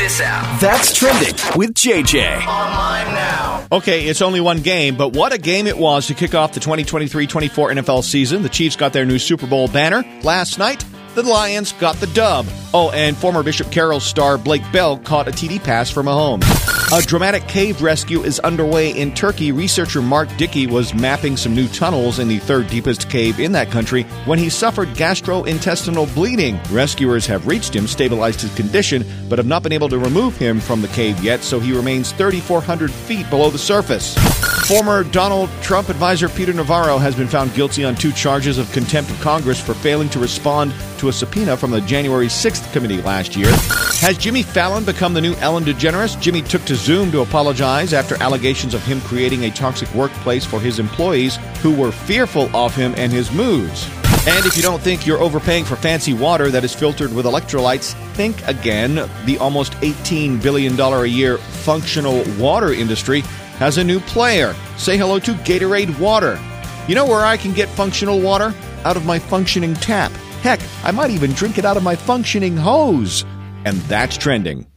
this out. That's trending with JJ. Online now. Okay, it's only one game, but what a game it was to kick off the 2023 24 NFL season. The Chiefs got their new Super Bowl banner last night. The Lions got the dub. Oh, and former Bishop Carroll star Blake Bell caught a TD pass from Mahomes. A dramatic cave rescue is underway in Turkey. Researcher Mark Dickey was mapping some new tunnels in the third deepest cave in that country when he suffered gastrointestinal bleeding. Rescuers have reached him, stabilized his condition, but have not been able to remove him from the cave yet, so he remains 3,400 feet below the surface. Former Donald Trump advisor Peter Navarro has been found guilty on two charges of contempt of Congress for failing to respond to a subpoena from the January 6th committee last year. Has Jimmy Fallon become the new Ellen DeGeneres? Jimmy took to Zoom to apologize after allegations of him creating a toxic workplace for his employees who were fearful of him and his moods. And if you don't think you're overpaying for fancy water that is filtered with electrolytes, think again. The almost $18 billion a year functional water industry has a new player. Say hello to Gatorade Water. You know where I can get functional water? Out of my functioning tap. Heck, I might even drink it out of my functioning hose. And that's trending.